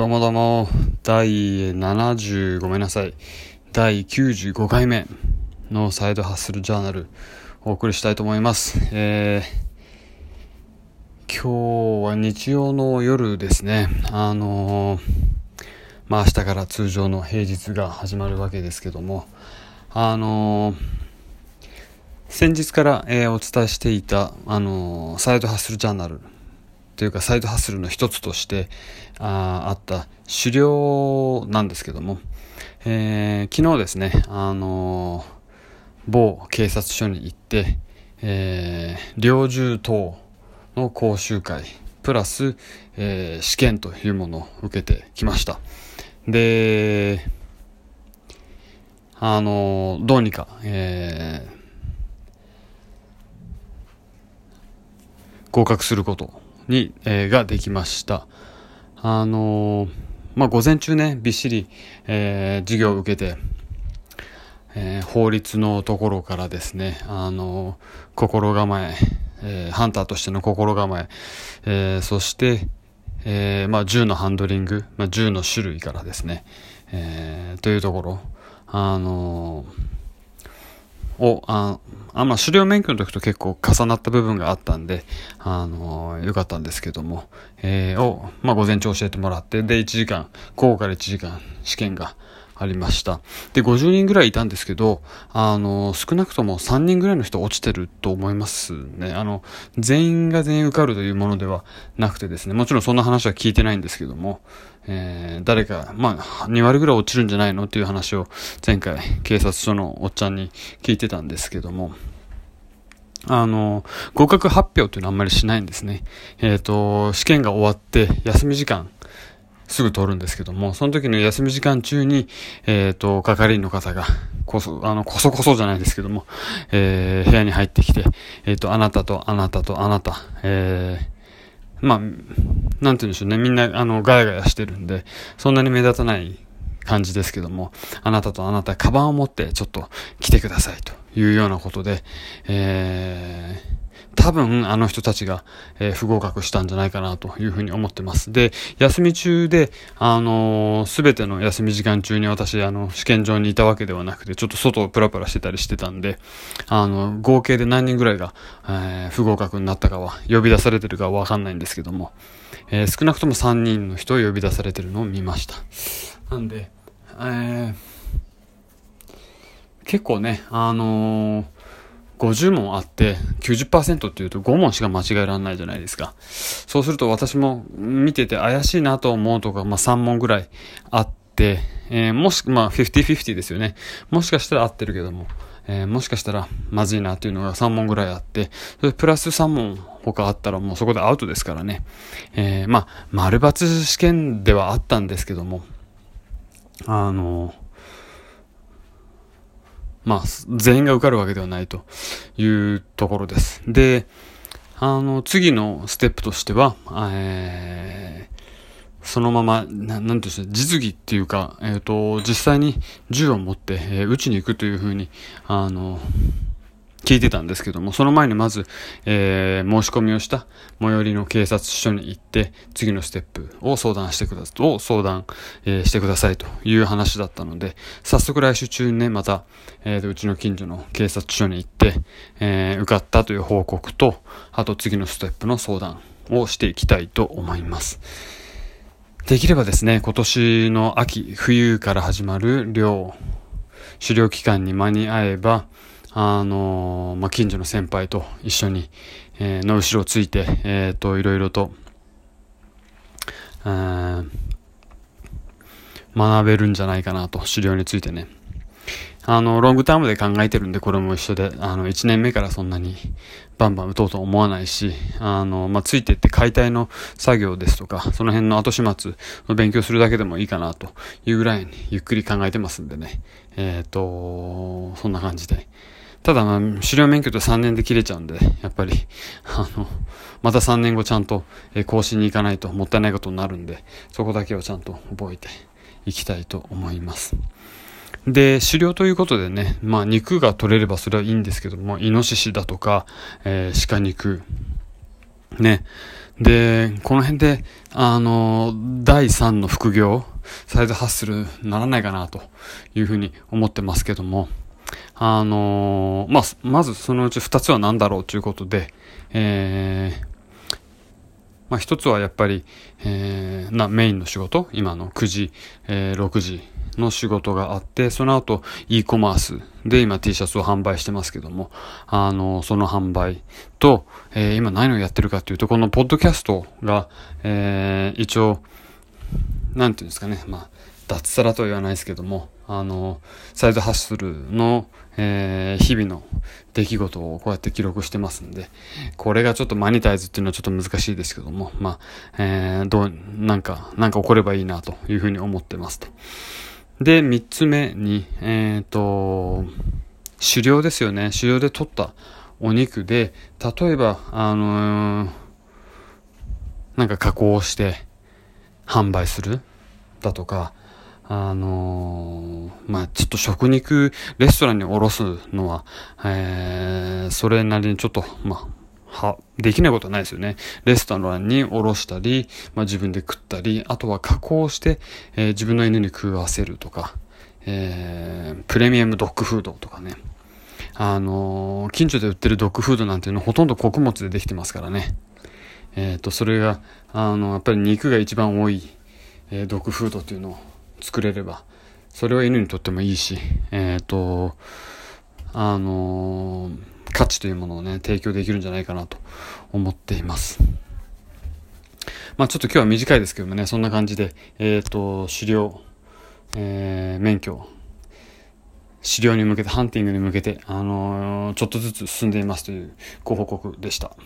どうもどうも、第70、ごめんなさい、第95回目のサイドハッスルジャーナルお送りしたいと思います。えー、今日は日曜の夜ですね、あのー、まあ明日から通常の平日が始まるわけですけども、あのー、先日から、え、お伝えしていた、あのサイドハッスルジャーナルというかサイドハッスルの一つとしてああった狩猟なんですけども、えー、昨日ですね、あのー、某警察署に行って、えー、猟銃等の講習会プラス、えー、試験というものを受けてきました。であのどうにか、え合格することに、えー、ができました。あのー、まあ、午前中ね、びっしり、えー、授業を受けて、え、法律のところからですね、あの心構え、え、ハンターとしての心構え、え、そして、え、まあ、銃のハンドリング、まあ、銃の種類からですね、え、というところ、あのを、ああまあ、狩猟免許の時と結構重なった部分があったんで、あのー、よかったんですけども、えー、を、まあ、午前中教えてもらって、で、1時間、午後から1時間試験がありました。で、50人ぐらいいたんですけど、あの、少なくとも3人ぐらいの人落ちてると思いますね。あの、全員が全員受かるというものではなくてですね、もちろんそんな話は聞いてないんですけども、えー、誰か、まあ、2割ぐらい落ちるんじゃないのっていう話を前回警察署のおっちゃんに聞いてたんですけども、あの、合格発表っていうのはあんまりしないんですね。えっ、ー、と、試験が終わって休み時間、すぐ通るんですけども、その時の休み時間中に、えっ、ー、と、係員の方が、こそ、あの、こそこそじゃないですけども、えー、部屋に入ってきて、えっ、ー、と、あなたとあなたとあなた、えー、まあ、なんて言うんでしょうね、みんな、あの、ガヤガヤしてるんで、そんなに目立たない感じですけども、あなたとあなた、カバンを持ってちょっと来てくださいというようなことで、えー、多分あの人たちが、えー、不合格したんじゃないかなというふうに思ってます。で、休み中で、あのす、べての休み時間中に私、あの、試験場にいたわけではなくて、ちょっと外をプラプラしてたりしてたんで、あの、合計で何人ぐらいが、えー、不合格になったかは、呼び出されてるかはわかんないんですけども、え、少なくとも3人の人を呼び出されてるのを見ました。なんで、え、結構ね、あのー50問あって90%っていうと5問しか間違えられないじゃないですか。そうすると私も見てて怪しいなと思うとか、まあ3問ぐらいあって、えー、もし、まあ50-50ですよね。もしかしたら合ってるけども、えー、もしかしたらまずいなっていうのが3問ぐらいあって、それプラス3問他あったらもうそこでアウトですからね。えー、まあ、丸抜試験ではあったんですけども、あのまあ、全員が受かるわけではないというところです。で、あの、次のステップとしては、えー、そのまま、ななんていうんですか、実技っていうか、えっ、ー、と、実際に銃を持って、えー、撃ちに行くというふうに、あの、聞いてたんですけども、その前にまず、えー、申し込みをした最寄りの警察署に行って、次のステップを相談してください、を相談、えー、してくださいという話だったので、早速来週中にね、また、えー、うちの近所の警察署に行って、えー、受かったという報告と、あと次のステップの相談をしていきたいと思います。できればですね、今年の秋、冬から始まる漁、狩猟期間に間に合えば、あのまあ、近所の先輩と一緒に、えー、の後ろをついて、えっ、ー、と、いろいろと、学べるんじゃないかなと、狩猟についてね。あの、ロングタームで考えてるんで、これも一緒で、あの、1年目からそんなにバンバン打とうと思わないし、あの、まあ、ついてって解体の作業ですとか、その辺の後始末の勉強するだけでもいいかなというぐらいにゆっくり考えてますんでね。えっ、ー、と、そんな感じで。ただ、まあ、狩猟免許って3年で切れちゃうんで、やっぱり、あの、また3年後ちゃんと、え更新に行かないともったいないことになるんで、そこだけをちゃんと覚えていきたいと思います。で、狩猟ということでね、まあ肉が取れればそれはいいんですけども、イノシシだとか、えー、鹿肉、ね、で、この辺で、あの、第3の副業、サイズハッスルならないかなというふうに思ってますけども、あのまあ、まずそのうち2つは何だろうということで、えー、まあ、一つはやっぱり、えー、な、メインの仕事、今の9時、えー、6時の仕事があって、その後 e コマースで今 T シャツを販売してますけども、あの、その販売と、えー、今何をやってるかというと、このポッドキャストが、えー、一応、なんていうんですかね、まあ、脱サラとは言わないですけども、あの、サイドハッスルの、えー、日々の出来事をこうやって記録してますんで、これがちょっとマニタイズっていうのはちょっと難しいですけども、まあ、えー、どう、なんか、なんか起こればいいなというふうに思ってますと。で、三つ目に、えっ、ー、と、狩猟ですよね。狩猟で取ったお肉で、例えば、あのー、なんか加工して販売するだとか、あのー、まあちょっと食肉レストランにおろすのは、えー、それなりにちょっと、まあ、は、できないことはないですよね。レストランにおろしたり、まあ自分で食ったり、あとは加工して、えー、自分の犬に食わせるとか、えー、プレミアムドッグフードとかね。あのー、近所で売ってるドッグフードなんていうのはほとんど穀物でできてますからね。えっ、と、それが、あの、やっぱり肉が一番多い、えー、ドッグフードっていうのを作れれば、それは犬にとってもいいし、えっ、ー、と、あのー、価値というものをね、提供できるんじゃないかなと思っています。まあちょっと今日は短いですけどもね、そんな感じで、えっ、ー、と、狩猟、えー、免許、狩猟に向けて、ハンティングに向けて、あのー、ちょっとずつ進んでいますというご報告でした。